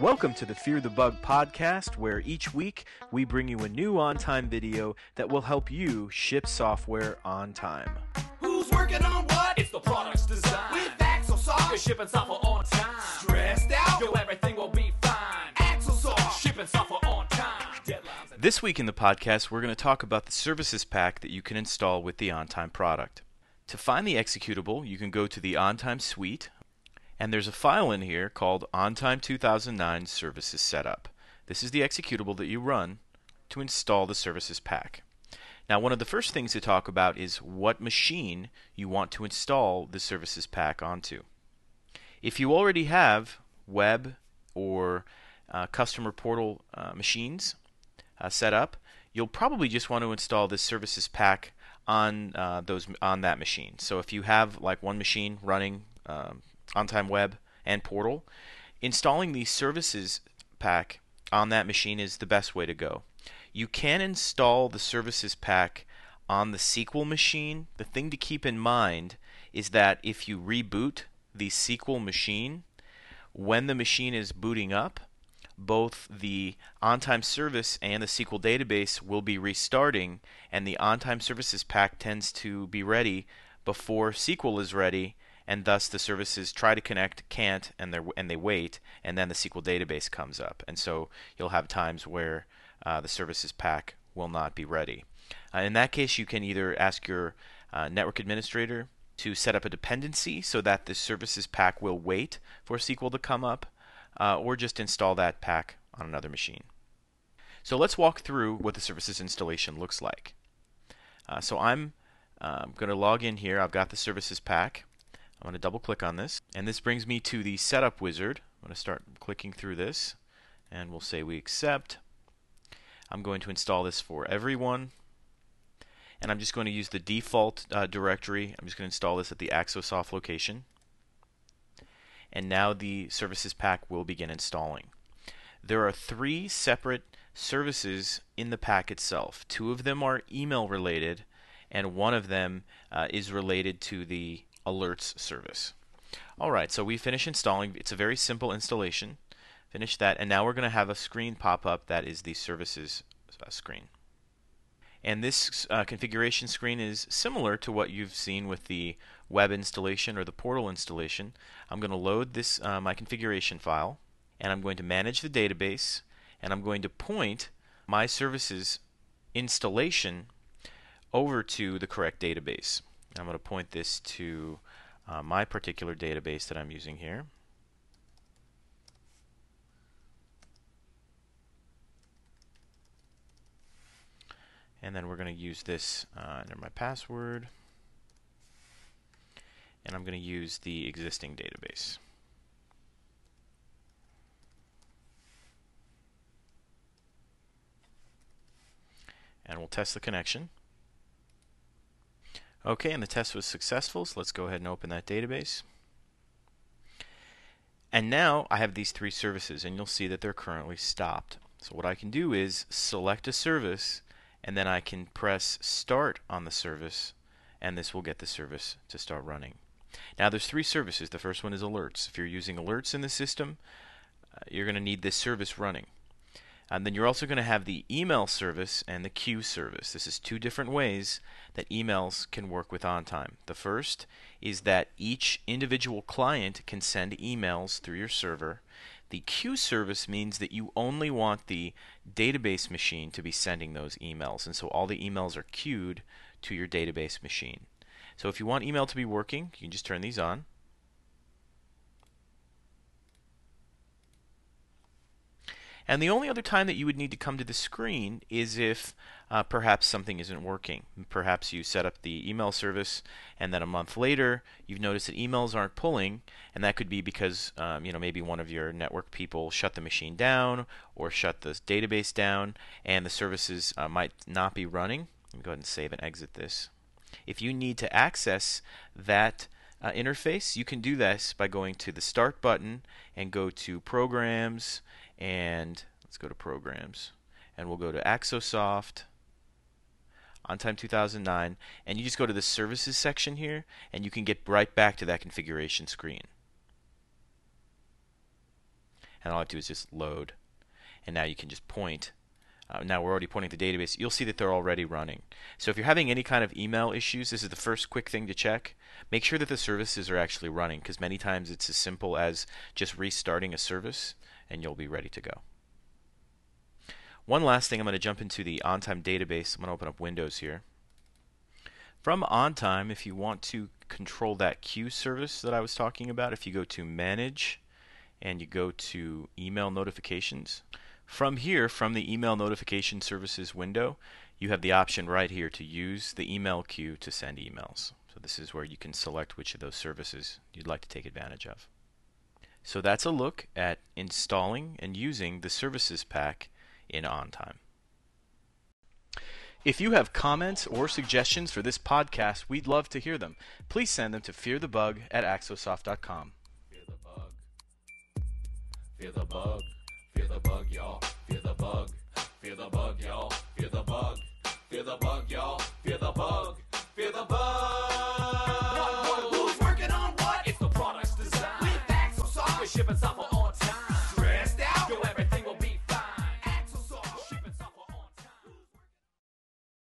Welcome to the Fear the Bug podcast, where each week we bring you a new on time video that will help you ship software on time. Who's working on what? It's the product's design. With Axel You're shipping software on time. Stressed out? Yo, everything will be fine. Axosoft. Shipping software on time. Deadlines This week in the podcast, we're going to talk about the services pack that you can install with the OnTime product. To find the executable, you can go to the OnTime suite, and there's a file in here called OnTime 2009 Services Setup. This is the executable that you run to install the services pack. Now, one of the first things to talk about is what machine you want to install the services pack onto. If you already have web or uh, customer portal uh, machines uh, set up, you'll probably just want to install this services pack on uh, those on that machine. So if you have like one machine running um, on-time web and portal, installing the services pack on that machine is the best way to go. You can install the services pack on the SQL machine. The thing to keep in mind is that if you reboot the SQL machine, when the machine is booting up, both the on-time service and the SQL database will be restarting, and the on-time services pack tends to be ready before SQL is ready, and thus the services try to connect, can't, and they and they wait, and then the SQL database comes up, and so you'll have times where uh, the services pack will not be ready. Uh, in that case, you can either ask your uh, network administrator to set up a dependency so that the services pack will wait for SQL to come up, uh, or just install that pack on another machine. So let's walk through what the services installation looks like. Uh, so I'm um, going to log in here. I've got the services pack. I'm going to double click on this, and this brings me to the setup wizard. I'm going to start clicking through this, and we'll say we accept. I'm going to install this for everyone, and I'm just going to use the default uh, directory. I'm just going to install this at the Axosoft location and now the services pack will begin installing. There are three separate services in the pack itself. Two of them are email related, and one of them uh, is related to the alerts service. All right, so we finish installing. It's a very simple installation. Finish that, and now we're going to have a screen pop up that is the services uh, screen. And this uh, configuration screen is similar to what you've seen with the web installation or the portal installation. I'm going to load this uh, my configuration file, and I'm going to manage the database, and I'm going to point my services installation over to the correct database. I'm going to point this to uh, my particular database that I'm using here. and then we're going to use this uh, enter my password. And I'm going to use the existing database. And we'll test the connection okay and the test was successful so let's go ahead and open that database and now I have these three services and you'll see that they're currently stopped so what I can do is select a service and then I can press start on the service and this will get the service to start running. Now there's three services. The first one is alerts. If you're using alerts in the system, uh, you're going to need this service running. And then you're also going to have the email service and the queue service. This is two different ways that emails can work with OnTime. The first is that each individual client can send emails through your server. The queue service means that you only want the database machine to be sending those emails, and so all the emails are queued to your database machine. So if you want email to be working, you can just turn these on. And the only other time that you would need to come to the screen is if uh, perhaps something isn't working. Perhaps you set up the email service, and then a month later you've noticed that emails aren't pulling, and that could be because um, you know maybe one of your network people shut the machine down or shut the database down, and the services uh, might not be running. Let me go ahead and save and exit this. If you need to access that uh, interface, you can do this by going to the Start button and go to Programs, and let's go to Programs, and we'll go to Axosoft, OnTime 2009, and you just go to the Services section here, and you can get right back to that configuration screen. and all I have to do is just load. And now you can just point. Uh, now we're already pointing to the database. You'll see that they're already running. So if you're having any kind of email issues, this is the first quick thing to check. Make sure that the services are actually running because many times it's as simple as just restarting a service and you'll be ready to go. One last thing, I'm going to jump into the OnTime database. I'm going to open up Windows here. From OnTime, if you want to control that queue service that I was talking about, if you go to Manage and you go to Email Notifications, from here, from the Email Notification Services window, you have the option right here to use the email queue to send emails. So this is where you can select which of those services you'd like to take advantage of. So that's a look at installing and using the services pack in OnTime. If you have comments or suggestions for this podcast, we'd love to hear them. Please send them to fearthebug at axosoft.com. Fear the bug. Fear the bug. Fear the bug, y'all. Fear the bug. Fear the bug, y'all. Fear the bug. Fear the bug, y'all. Fear the bug. Fear the bug.